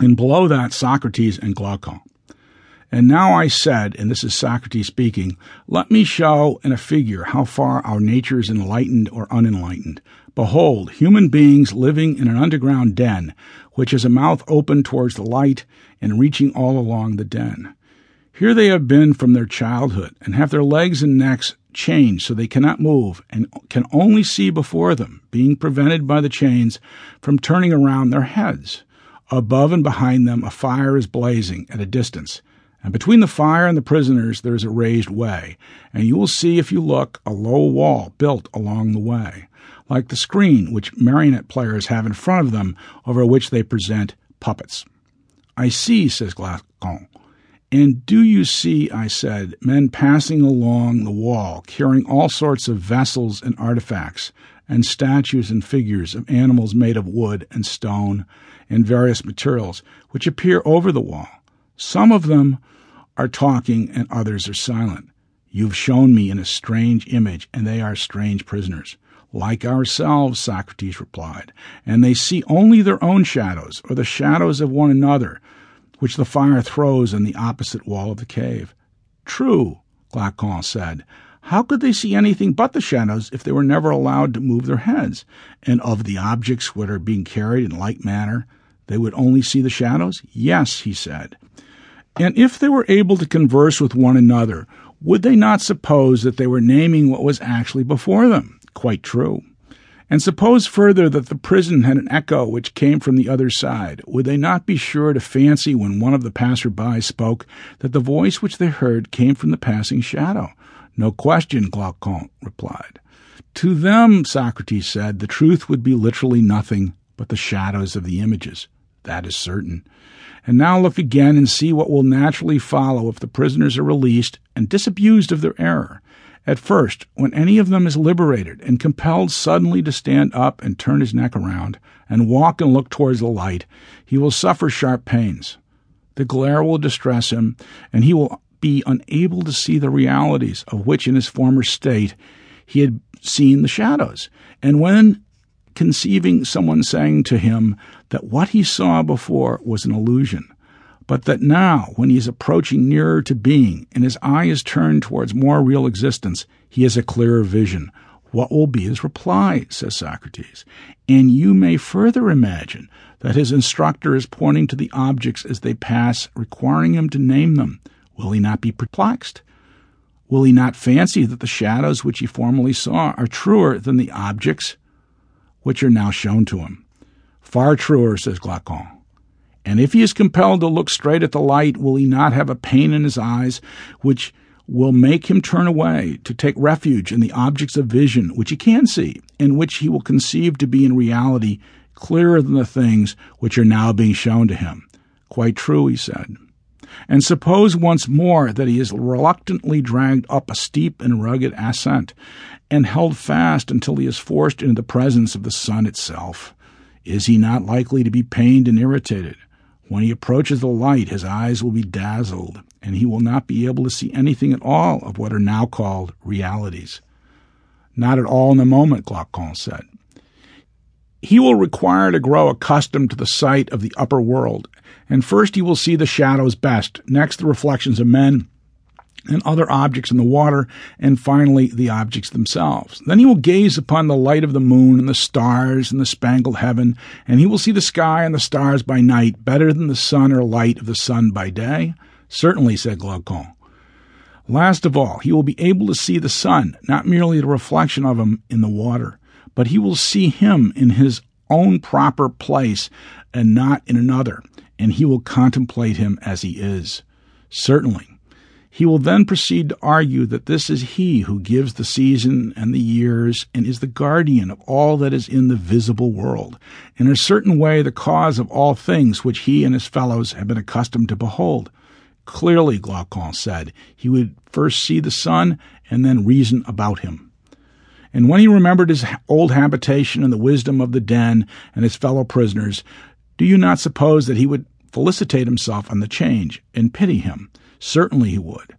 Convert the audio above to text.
And below that, Socrates and Glaucon. And now I said, and this is Socrates speaking, let me show in a figure how far our nature is enlightened or unenlightened. Behold, human beings living in an underground den, which has a mouth open towards the light and reaching all along the den. Here they have been from their childhood, and have their legs and necks chained so they cannot move, and can only see before them, being prevented by the chains from turning around their heads. Above and behind them a fire is blazing at a distance, and between the fire and the prisoners there is a raised way, and you will see if you look a low wall built along the way, like the screen which marionette players have in front of them over which they present puppets. I see, says Glaucon. And do you see, I said, men passing along the wall, carrying all sorts of vessels and artifacts, and statues and figures of animals made of wood and stone and various materials, which appear over the wall? Some of them are talking and others are silent. You've shown me in a strange image, and they are strange prisoners. Like ourselves, Socrates replied, and they see only their own shadows, or the shadows of one another, which the fire throws on the opposite wall of the cave. True, Glaucon said. How could they see anything but the shadows if they were never allowed to move their heads? And of the objects which are being carried in like manner, they would only see the shadows? Yes, he said. And if they were able to converse with one another, would they not suppose that they were naming what was actually before them? Quite true. And suppose further that the prison had an echo which came from the other side, would they not be sure to fancy when one of the passers-by spoke that the voice which they heard came from the passing shadow? No question, Glaucon replied. To them, Socrates said, the truth would be literally nothing but the shadows of the images. That is certain. And now look again and see what will naturally follow if the prisoners are released and disabused of their error. At first, when any of them is liberated and compelled suddenly to stand up and turn his neck around and walk and look towards the light, he will suffer sharp pains. The glare will distress him, and he will be unable to see the realities of which in his former state he had seen the shadows. And when conceiving someone saying to him that what he saw before was an illusion, but that now, when he is approaching nearer to being and his eye is turned towards more real existence, he has a clearer vision. What will be his reply? says Socrates. And you may further imagine that his instructor is pointing to the objects as they pass, requiring him to name them. Will he not be perplexed? Will he not fancy that the shadows which he formerly saw are truer than the objects which are now shown to him? Far truer, says Glaucon. And if he is compelled to look straight at the light, will he not have a pain in his eyes which will make him turn away to take refuge in the objects of vision which he can see, and which he will conceive to be in reality clearer than the things which are now being shown to him? Quite true, he said. And suppose once more that he is reluctantly dragged up a steep and rugged ascent, and held fast until he is forced into the presence of the sun itself. Is he not likely to be pained and irritated? When he approaches the light, his eyes will be dazzled, and he will not be able to see anything at all of what are now called realities. Not at all in the moment, Glaucon said. He will require to grow accustomed to the sight of the upper world, and first he will see the shadows best, next the reflections of men, and other objects in the water, and finally the objects themselves. Then he will gaze upon the light of the moon and the stars and the spangled heaven, and he will see the sky and the stars by night better than the sun or light of the sun by day. Certainly, said Glaucon. Last of all, he will be able to see the sun, not merely the reflection of him in the water, but he will see him in his own proper place and not in another, and he will contemplate him as he is. Certainly, he will then proceed to argue that this is he who gives the season and the years and is the guardian of all that is in the visible world, in a certain way the cause of all things which he and his fellows have been accustomed to behold. Clearly, Glaucon said, he would first see the sun and then reason about him. And when he remembered his old habitation and the wisdom of the den and his fellow prisoners, do you not suppose that he would felicitate himself on the change and pity him? Certainly he would.